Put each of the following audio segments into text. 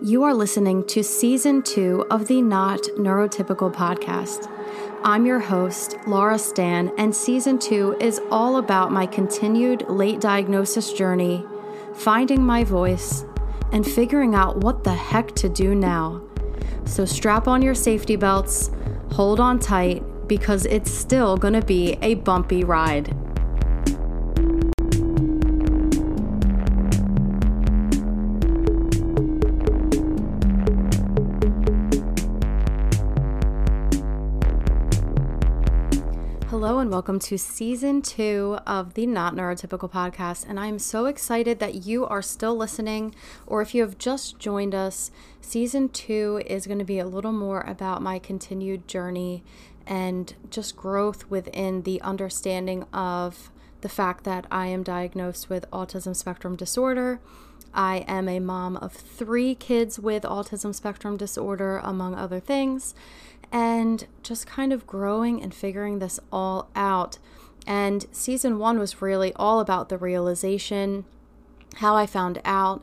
You are listening to season two of the Not Neurotypical podcast. I'm your host, Laura Zdan, and season two is all about my continued late diagnosis journey, finding my voice, and figuring out what the heck to do now. So strap on your safety belts, hold on tight, because it's still gonna be a bumpy ride. Welcome to season two of the Not Neurotypical podcast. And I'm so excited that you are still listening, or if you have just joined us, season two is going to be a little more about my continued journey and just growth within the understanding of the fact that I am diagnosed with autism spectrum disorder. I am a mom of three kids with autism spectrum disorder, among other things and just kind of growing and figuring this all out. And season one was really all about the realization, how I found out,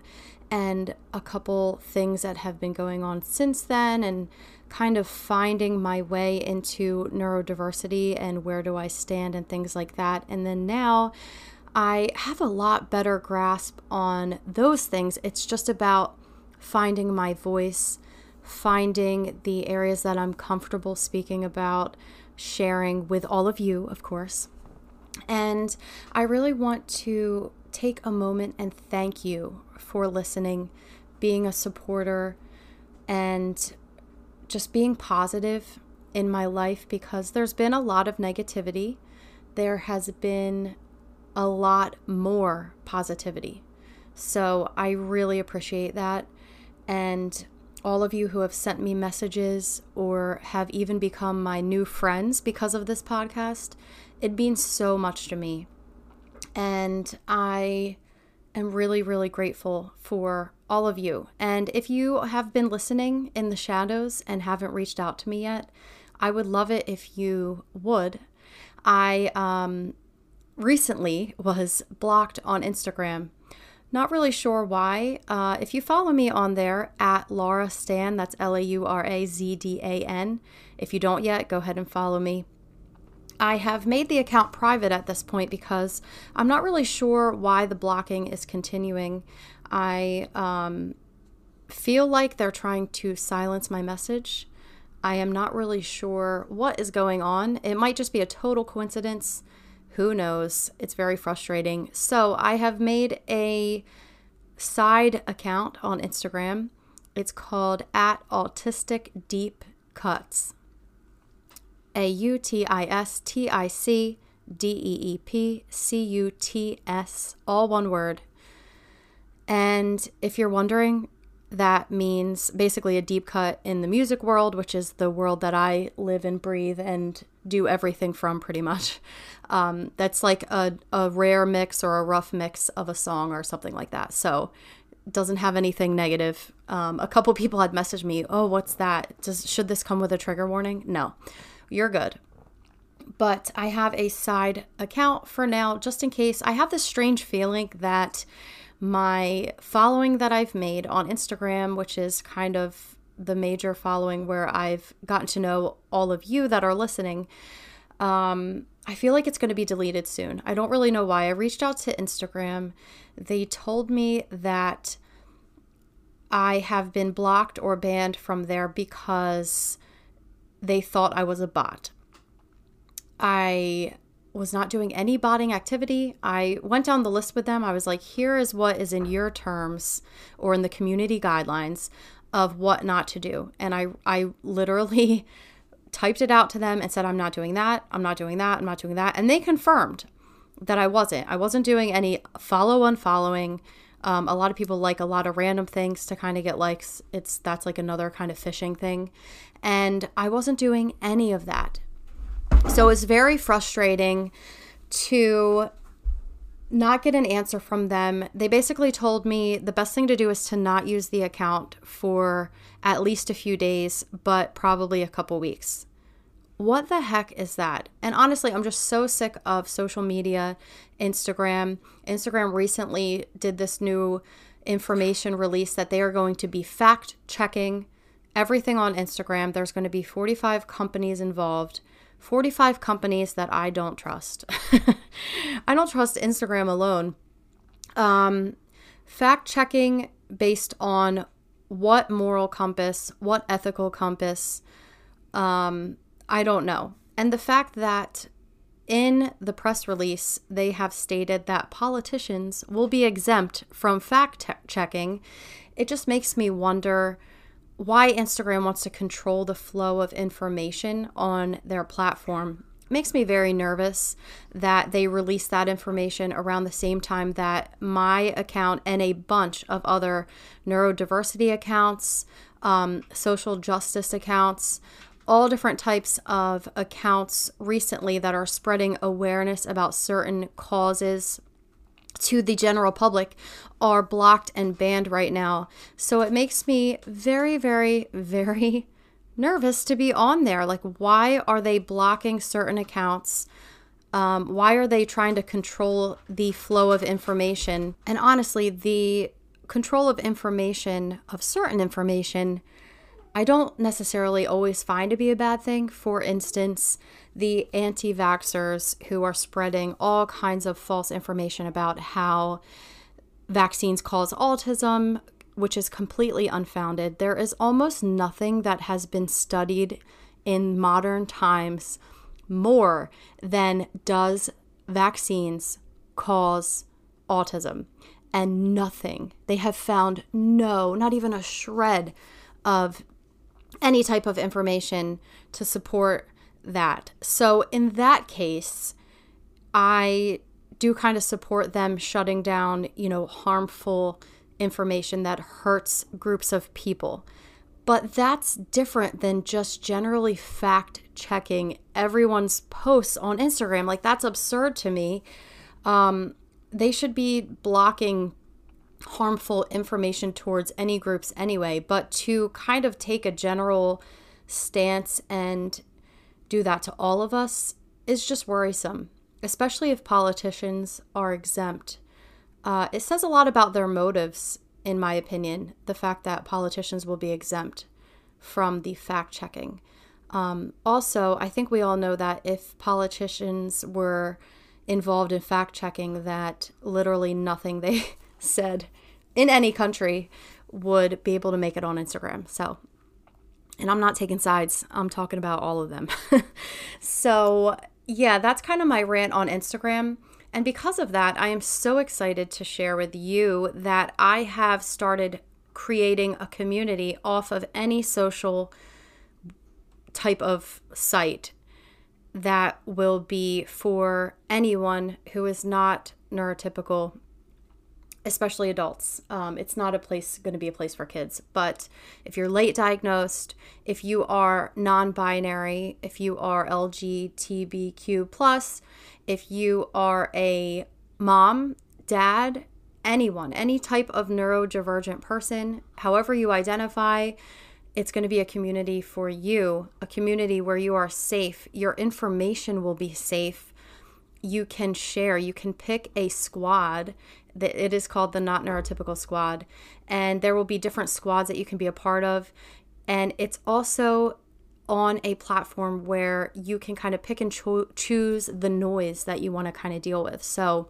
and a couple things that have been going on since then, and kind of finding my way into neurodiversity and where do I stand and things like that. And then now I have a lot better grasp on those things. It's just about finding my voice finding the areas that I'm comfortable speaking about, sharing with all of you, of course. And I really want to take a moment and thank you for listening, being a supporter, and just being positive in my life because there's been a lot of negativity. There has been a lot more positivity. So I really appreciate that. And all of you who have sent me messages or have even become my new friends because of this podcast. It means so much to me. And I am really, really grateful for all of you. And if you have been listening in the shadows and haven't reached out to me yet, I would love it if you would. I um, recently was blocked on Instagram not really sure why. Uh, if you follow me on there at Laura Zdan, that's L A U R A Z D A N. If you don't yet, go ahead and follow me. I have made the account private at this point because I'm not really sure why the blocking is continuing. I um, feel like they're trying to silence my message. I am not really sure what is going on. It might just be a total coincidence. Who knows? It's very frustrating. So I have made a side account on Instagram. It's called at Autistic Deep Cuts. A U T I S T I C D E E P C U T S, all one word. And if you're wondering, that means basically a deep cut in the music world, which is the world that I live and breathe and do everything from pretty much. Um, that's like a, a rare mix or a rough mix of a song or something like that. So doesn't have anything negative. Um, a couple people had messaged me, "Oh, what's that? Does should this come with a trigger warning?" No, you're good. But I have a side account for now, just in case. I have this strange feeling that my following that I've made on Instagram, which is kind of the major following where I've gotten to know all of you that are listening, um, I feel like it's going to be deleted soon. I don't really know why. I reached out to Instagram. They told me that I have been blocked or banned from there because they thought I was a bot. I was not doing any botting activity. I went down the list with them. I was like, here is what is in your terms or in the community guidelines of what not to do. And I I literally typed it out to them and said, I'm not doing that. I'm not doing that. I'm not doing that. And they confirmed that I wasn't. I wasn't doing any follow unfollowing. Um, a lot of people like a lot of random things to kind of get likes. It's that's like another kind of fishing thing. And I wasn't doing any of that. So it's very frustrating to not get an answer from them. They basically told me the best thing to do is to not use the account for at least a few days, but probably a couple weeks. What the heck is that? And honestly, I'm just so sick of social media, Instagram. Instagram recently did this new information release that they are going to be fact checking everything on Instagram. There's going to be 45 companies involved. 45 companies that I don't trust. I don't trust Instagram alone. Um, fact checking based on what moral compass, what ethical compass, um, I don't know. And the fact that in the press release, they have stated that politicians will be exempt from fact checking. It just makes me wonder why Instagram wants to control the flow of information on their platform. Makes me very nervous that they release that information around the same time that my account and a bunch of other neurodiversity accounts, um, social justice accounts, all different types of accounts recently that are spreading awareness about certain causes to the general public are blocked and banned right now. So it makes me very, very, very nervous to be on there. Like, why are they blocking certain accounts? Um, why are they trying to control the flow of information? And honestly, the control of information, of certain information, I don't necessarily always find to be a bad thing. For instance, the anti vaxxers who are spreading all kinds of false information about how vaccines cause autism, which is completely unfounded. There is almost nothing that has been studied in modern times more than does vaccines cause autism. And nothing. They have found no, not even a shred of any type of information to support that. So, in that case, I do kind of support them shutting down, you know, harmful information that hurts groups of people. But that's different than just generally fact checking everyone's posts on Instagram. Like, that's absurd to me. Um, they should be blocking harmful information towards any groups anyway, but to kind of take a general stance and do that to all of us is just worrisome, especially if politicians are exempt. Uh, it says a lot about their motives, in my opinion, the fact that politicians will be exempt from the fact checking. Um, also, I think we all know that if politicians were involved in fact checking, that literally nothing they said in any country would be able to make it on Instagram. So, and I'm not taking sides, I'm talking about all of them. so, yeah, that's kind of my rant on Instagram. And because of that, I am so excited to share with you that I have started creating a community off of any social type of site that will be for anyone who is not neurotypical especially adults. Um, it's not a place going to be a place for kids. But if you're late diagnosed, if you are non-binary, if you are LGBTQ plus, if you are a mom, dad, anyone, any type of neurodivergent person, however you identify, it's going to be a community for you, a community where you are safe. Your information will be safe. You can share, you can pick a squad it is called the Not Neurotypical Squad. And there will be different squads that you can be a part of. And it's also on a platform where you can kind of pick and cho- choose the noise that you want to kind of deal with. So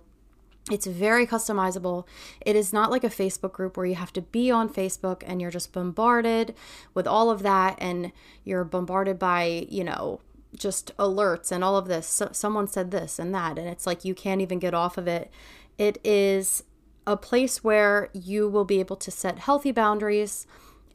it's very customizable. It is not like a Facebook group where you have to be on Facebook and you're just bombarded with all of that and you're bombarded by, you know, just alerts and all of this. So someone said this and that. And it's like you can't even get off of it it is a place where you will be able to set healthy boundaries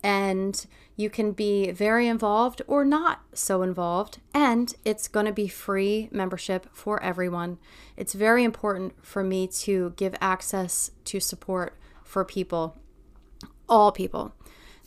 and you can be very involved or not so involved. And it's going to be free membership for everyone. It's very important for me to give access to support for people, all people.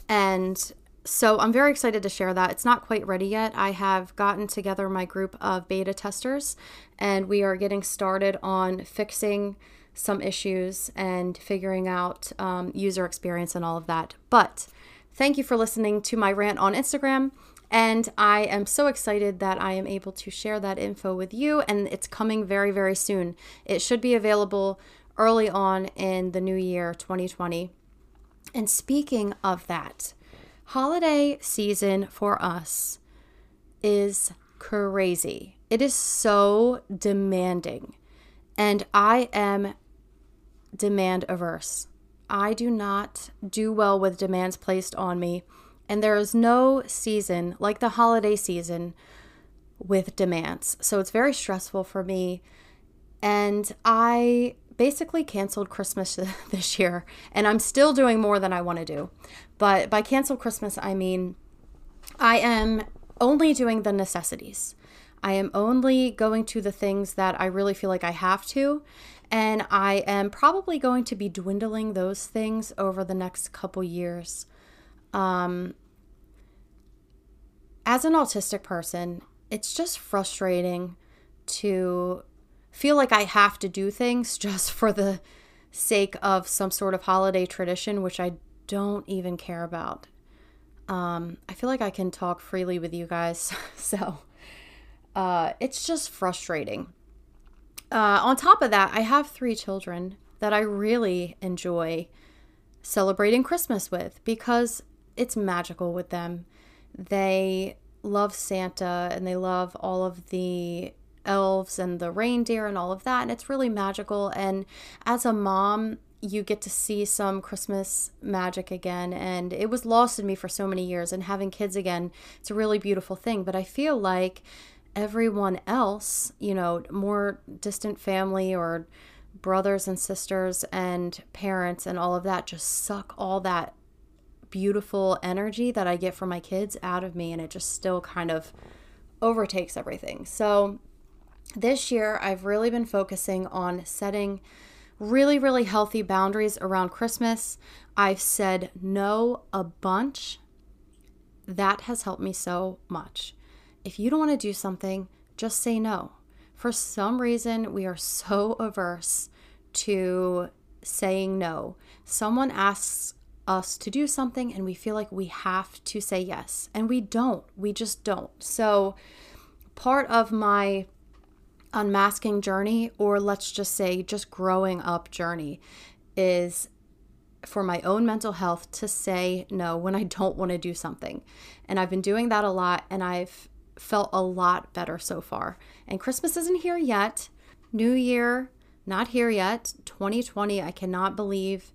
And so I'm very excited to share that. It's not quite ready yet. I have gotten together my group of beta testers and we are getting started on fixing some issues and figuring out um, user experience and all of that. But thank you for listening to my rant on Instagram. And I am so excited that I am able to share that info with you. And it's coming very, very soon. It should be available early on in the new year 2020. And speaking of that, holiday season for us is crazy. It is so demanding. And I am demand averse. I do not do well with demands placed on me. And there is no season like the holiday season with demands. So it's very stressful for me. And I basically canceled Christmas this year, and I'm still doing more than I want to do. But by cancel Christmas, I mean I am only doing the necessities. I am only going to the things that I really feel like I have to. And I am probably going to be dwindling those things over the next couple years. Um, as an autistic person, it's just frustrating to feel like I have to do things just for the sake of some sort of holiday tradition, which I don't even care about. Um, I feel like I can talk freely with you guys, so uh, it's just frustrating. Uh, on top of that, I have three children that I really enjoy celebrating Christmas with because it's magical with them. They love Santa and they love all of the elves and the reindeer and all of that. And it's really magical. And as a mom, you get to see some Christmas magic again. And it was lost in me for so many years. And having kids again, it's a really beautiful thing. But I feel like everyone else, you know, more distant family or brothers and sisters and parents and all of that just suck all that beautiful energy that I get from my kids out of me and it just still kind of overtakes everything. So this year I've really been focusing on setting really really healthy boundaries around Christmas. I've said no a bunch. That has helped me so much. If you don't want to do something, just say no. For some reason, we are so averse to saying no. Someone asks us to do something and we feel like we have to say yes. And we don't. We just don't. So, part of my unmasking journey, or let's just say just growing up journey, is for my own mental health to say no when I don't want to do something. And I've been doing that a lot and I've felt a lot better so far. And Christmas isn't here yet. New Year, not here yet. 2020, I cannot believe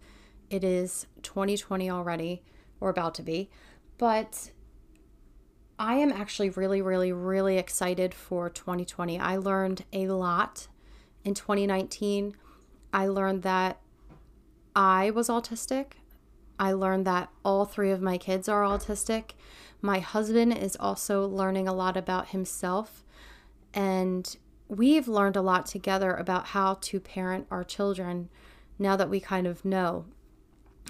it is 2020 already, or about to be. But I am actually really, really, really excited for 2020. I learned a lot in 2019. I learned that I was autistic. I learned that all three of my kids are autistic. My husband is also learning a lot about himself. And we've learned a lot together about how to parent our children now that we kind of know.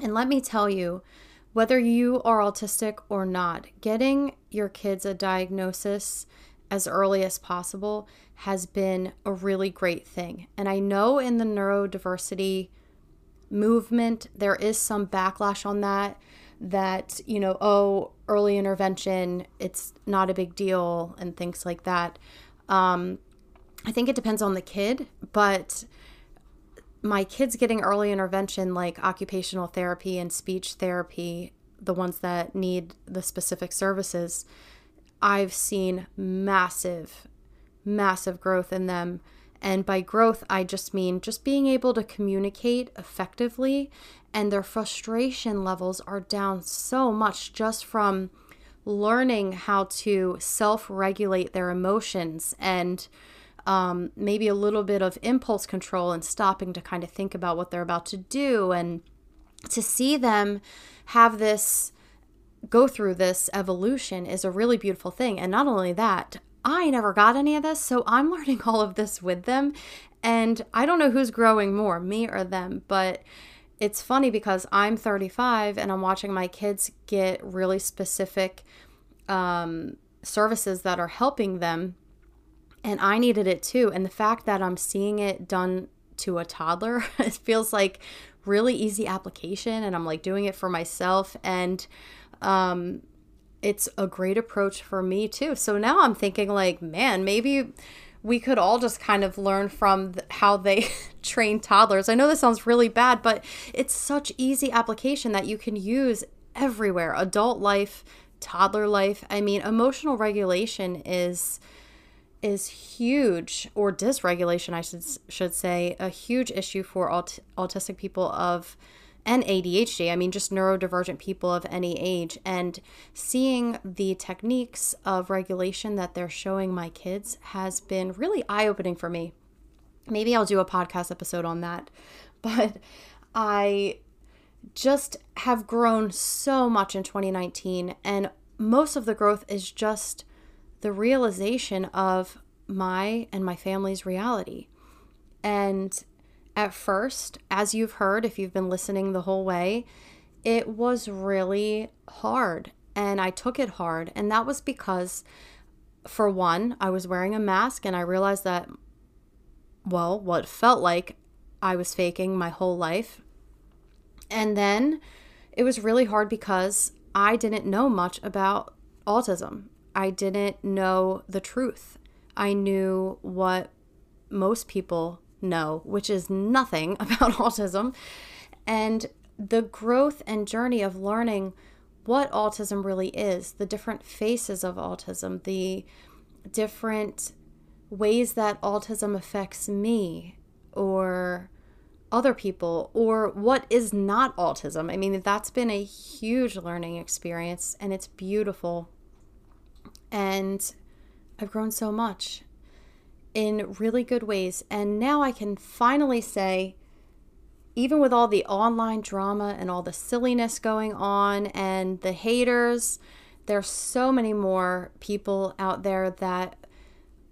And let me tell you, whether you are autistic or not, getting your kids a diagnosis as early as possible has been a really great thing. And I know in the neurodiversity movement, there is some backlash on that. That, you know, oh, early intervention, it's not a big deal, and things like that. Um, I think it depends on the kid, but my kids getting early intervention like occupational therapy and speech therapy, the ones that need the specific services, I've seen massive, massive growth in them. And by growth, I just mean just being able to communicate effectively. And their frustration levels are down so much just from learning how to self regulate their emotions and um, maybe a little bit of impulse control and stopping to kind of think about what they're about to do and to see them have this go through this evolution is a really beautiful thing and not only that i never got any of this so i'm learning all of this with them and i don't know who's growing more me or them but it's funny because i'm 35 and i'm watching my kids get really specific um, services that are helping them and I needed it too. And the fact that I'm seeing it done to a toddler, it feels like really easy application and I'm like doing it for myself and um it's a great approach for me too. So now I'm thinking like, man, maybe we could all just kind of learn from how they train toddlers. I know this sounds really bad, but it's such easy application that you can use everywhere adult life, toddler life. I mean, emotional regulation is is huge or dysregulation I should should say a huge issue for aut- autistic people of and ADHD. I mean, just neurodivergent people of any age. And seeing the techniques of regulation that they're showing my kids has been really eye opening for me. Maybe I'll do a podcast episode on that. But I just have grown so much in 2019. And most of the growth is just the realization of my and my family's reality. And at first, as you've heard, if you've been listening the whole way, it was really hard. And I took it hard. And that was because, for one, I was wearing a mask and I realized that, well, what felt like I was faking my whole life. And then it was really hard because I didn't know much about autism. I didn't know the truth. I knew what most people know, which is nothing about autism. And the growth and journey of learning what autism really is, the different faces of autism, the different ways that autism affects me or other people, or what is not autism. I mean, that's been a huge learning experience and it's beautiful. And I've grown so much in really good ways. And now I can finally say, even with all the online drama and all the silliness going on and the haters, there's so many more people out there that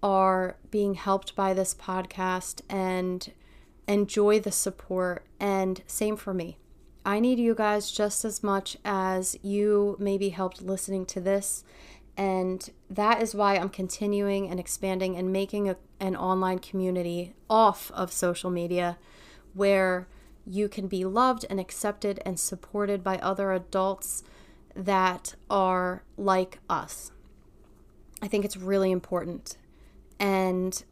are being helped by this podcast and enjoy the support. And same for me. I need you guys just as much as you maybe helped listening to this and that is why I'm continuing and expanding and making a, an online community off of social media where you can be loved and accepted and supported by other adults that are like us. I think it's really important. And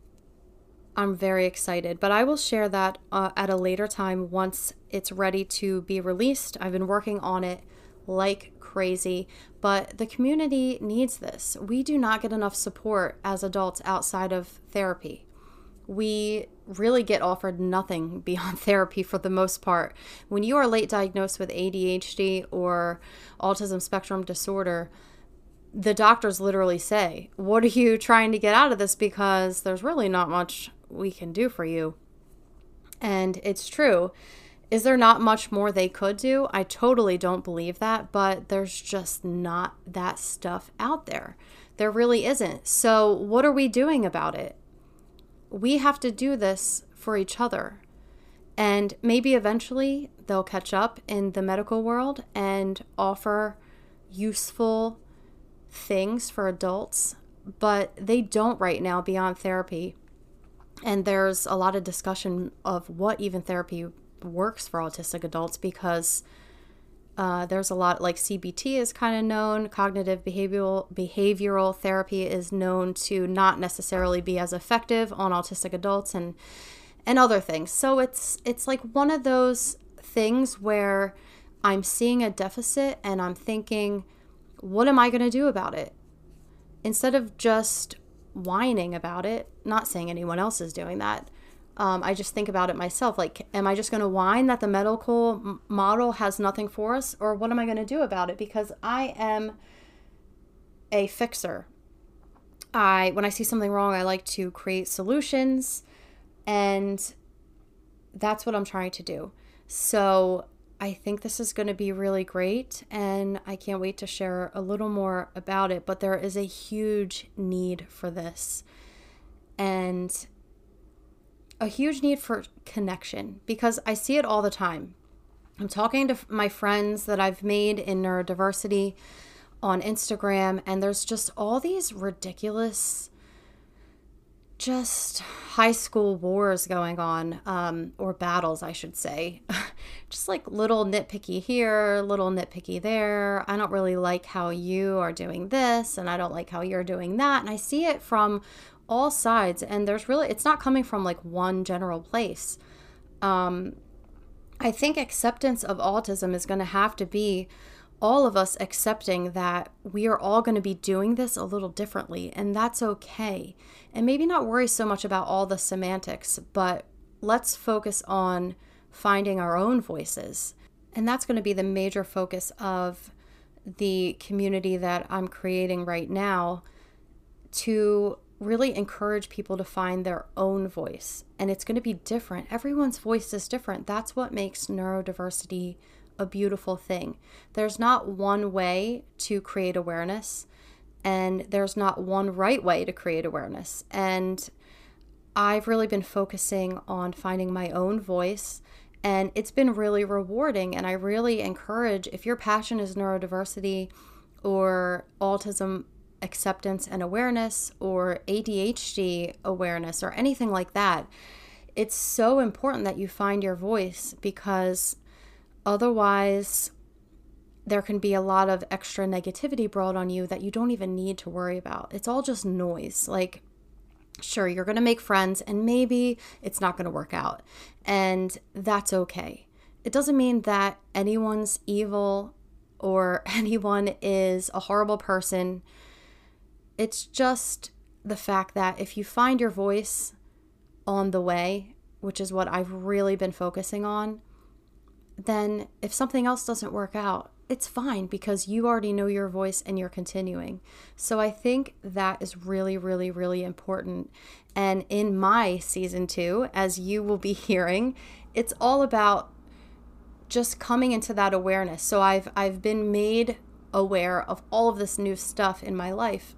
I'm very excited, but I will share that uh, at a later time once it's ready to be released. I've been working on it like crazy, but the community needs this. We do not get enough support as adults outside of therapy. We really get offered nothing beyond therapy for the most part. When you are late diagnosed with ADHD or autism spectrum disorder, the doctors literally say, What are you trying to get out of this? Because there's really not much we can do for you. And it's true. Is there not much more they could do? I totally don't believe that, but there's just not that stuff out there. There really isn't. So, what are we doing about it? We have to do this for each other. And maybe eventually they'll catch up in the medical world and offer useful things for adults, but they don't right now beyond therapy. And there's a lot of discussion of what even therapy works for autistic adults because uh, there's a lot like CBT is kind of known. Cognitive behavioral behavioral therapy is known to not necessarily be as effective on autistic adults and and other things. So it's it's like one of those things where I'm seeing a deficit and I'm thinking, what am I going to do about it? Instead of just whining about it, not saying anyone else is doing that, um, I just think about it myself. Like, am I just going to whine that the medical model has nothing for us, or what am I going to do about it? Because I am a fixer. I when I see something wrong, I like to create solutions, and that's what I'm trying to do. So I think this is going to be really great, and I can't wait to share a little more about it. But there is a huge need for this, and a huge need for connection because I see it all the time. I'm talking to my friends that I've made in neurodiversity on Instagram, and there's just all these ridiculous, just high school wars going on, um, or battles, I should say. just like little nitpicky here, little nitpicky there. I don't really like how you are doing this, and I don't like how you're doing that. And I see it from all sides and there's really it's not coming from like one general place. Um i think acceptance of autism is going to have to be all of us accepting that we are all going to be doing this a little differently and that's okay. And maybe not worry so much about all the semantics but let's focus on finding our own voices. And that's going to be the major focus of the community that I'm creating right now to really encourage people to find their own voice. And it's going to be different. Everyone's voice is different. That's what makes neurodiversity a beautiful thing. There's not one way to create awareness, and there's not one right way to create awareness. And I've really been focusing on finding my own voice and it's been really rewarding. And I really encourage if your passion is neurodiversity or autism acceptance and awareness or ADHD awareness or anything like that, it's so important that you find your voice because otherwise there can be a lot of extra negativity brought on you that you don't even need to worry about. It's all just noise. Like Sure, you're going to make friends and maybe it's not going to work out. And that's okay. It doesn't mean that anyone's evil or anyone is a horrible person. It's just the fact that if you find your voice on the way, which is what I've really been focusing on, then if something else doesn't work out, it's fine because you already know your voice and you're continuing. So I think that is really, really, really important. And in my season two, as you will be hearing, it's all about just coming into that awareness. So I've I've been made aware of all of this new stuff in my life.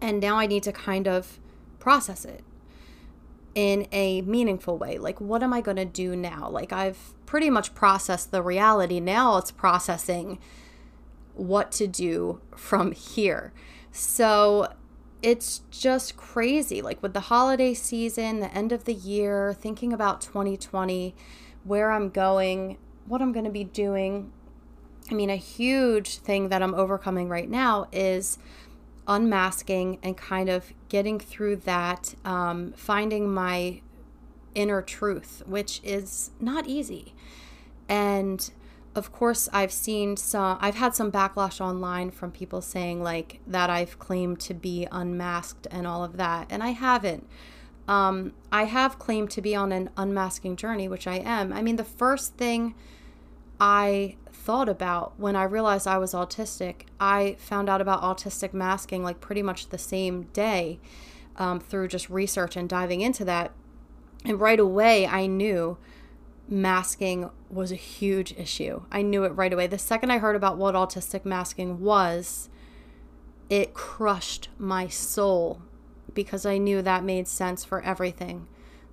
And now I need to kind of process it in a meaningful way. Like, what am I going to do now? Like, I've pretty much processed the reality. Now it's processing what to do from here. So it's just crazy. Like, with the holiday season, the end of the year, thinking about 2020, where I'm going, what I'm going to be doing. I mean, a huge thing that I'm overcoming right now is unmasking and kind of getting through that, um, finding my inner truth, which is not easy. And of course, I've seen some, I've had some backlash online from people saying like that I've claimed to be unmasked and all of that. And I haven't. Um, I have claimed to be on an unmasking journey, which I am. I mean, the first thing I thought about when I realized I was autistic. I found out about autistic masking like pretty much the same day um, through just research and diving into that. And right away, I knew masking was a huge issue. I knew it right away. The second I heard about what autistic masking was, it crushed my soul because I knew that made sense for everything.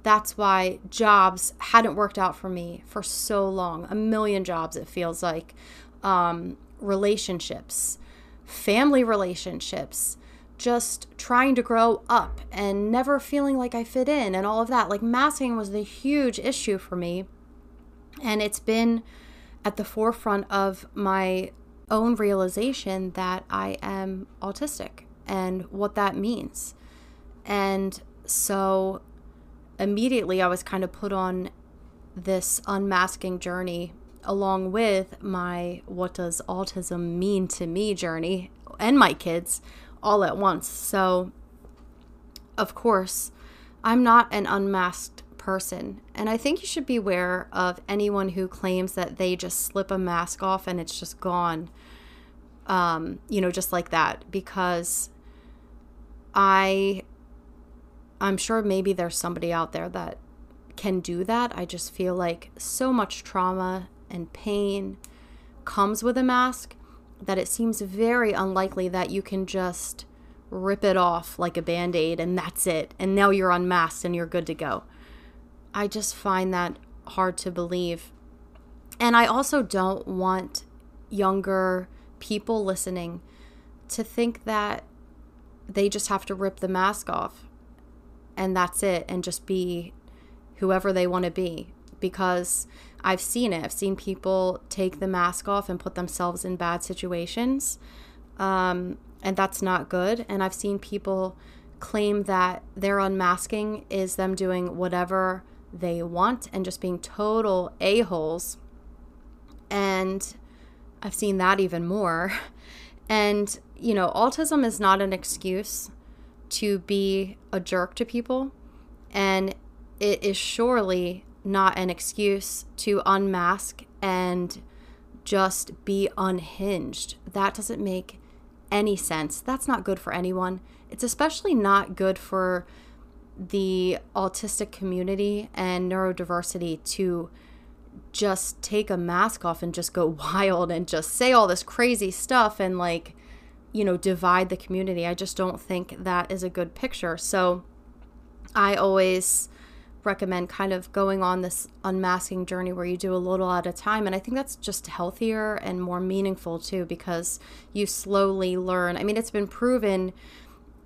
That's why jobs hadn't worked out for me for so long. A million jobs, it feels like. Um, relationships, family relationships, just trying to grow up and never feeling like I fit in and all of that. Like masking was the huge issue for me. And it's been at the forefront of my own realization that I am autistic and what that means. And so immediately I was kind of put on this unmasking journey along with my what does autism mean to me journey and my kids all at once. So, of course, I'm not an unmasked person. And I think you should be aware of anyone who claims that they just slip a mask off and it's just gone, um, you know, just like that. Because I I'm sure maybe there's somebody out there that can do that. I just feel like so much trauma and pain comes with a mask that it seems very unlikely that you can just rip it off like a band aid and that's it. And now you're unmasked and you're good to go. I just find that hard to believe. And I also don't want younger people listening to think that they just have to rip the mask off and that's it and just be whoever they want to be because I've seen it. I've seen people take the mask off and put themselves in bad situations. Um, and that's not good. And I've seen people claim that their unmasking is them doing whatever they want and just being total a-holes. And I've seen that even more. And, you know, autism is not an excuse to be a jerk to people. And it is surely not an excuse to unmask and just be unhinged. That doesn't make any sense. That's not good for anyone. It's especially not good for the autistic community and neurodiversity to just take a mask off and just go wild and just say all this crazy stuff and like you know divide the community. I just don't think that is a good picture. So I always recommend kind of going on this unmasking journey where you do a little at a time. And I think that's just healthier and more meaningful too, because you slowly learn. I mean, it's been proven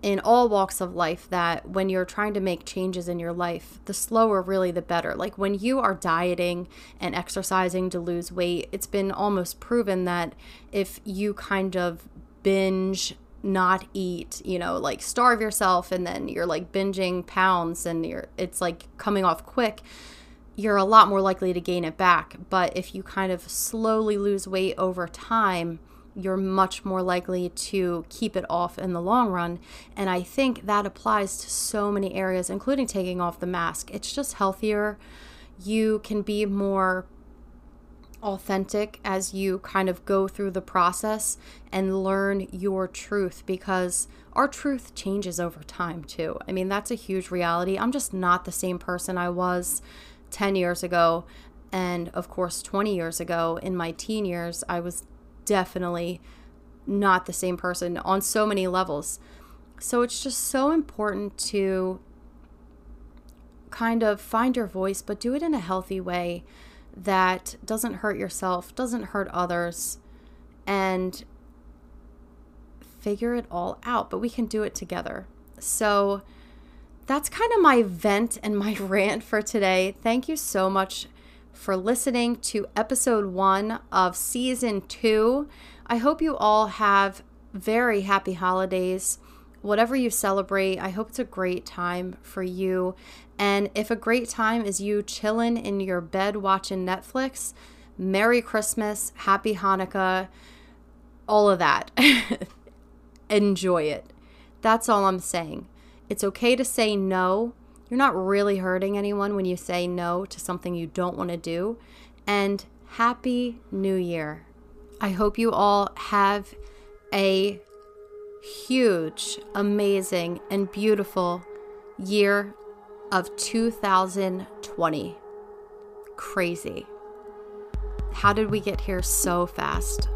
in all walks of life that when you're trying to make changes in your life, the slower really the better. Like when you are dieting and exercising to lose weight, it's been almost proven that if you kind of binge not eat, you know, like starve yourself and then you're like binging pounds and you're it's like coming off quick, you're a lot more likely to gain it back. But if you kind of slowly lose weight over time, you're much more likely to keep it off in the long run. And I think that applies to so many areas, including taking off the mask. It's just healthier. You can be more authentic as you kind of go through the process and learn your truth because our truth changes over time too. I mean, that's a huge reality. I'm just not the same person I was 10 years ago. And of course, 20 years ago in my teen years, I was definitely not the same person on so many levels. So it's just so important to kind of find your voice, but do it in a healthy way that doesn't hurt yourself, doesn't hurt others, and figure it all out. But we can do it together. So that's kind of my vent and my rant for today. Thank you so much for listening to episode one of season two. I hope you all have very happy holidays whatever you celebrate, I hope it's a great time for you. And if a great time is you chilling in your bed watching Netflix, Merry Christmas, Happy Hanukkah, all of that. Enjoy it. That's all I'm saying. It's okay to say no. You're not really hurting anyone when you say no to something you don't want to do. And Happy New Year. I hope you all have a huge, amazing, and beautiful year of 2020. Crazy. How did we get here so fast?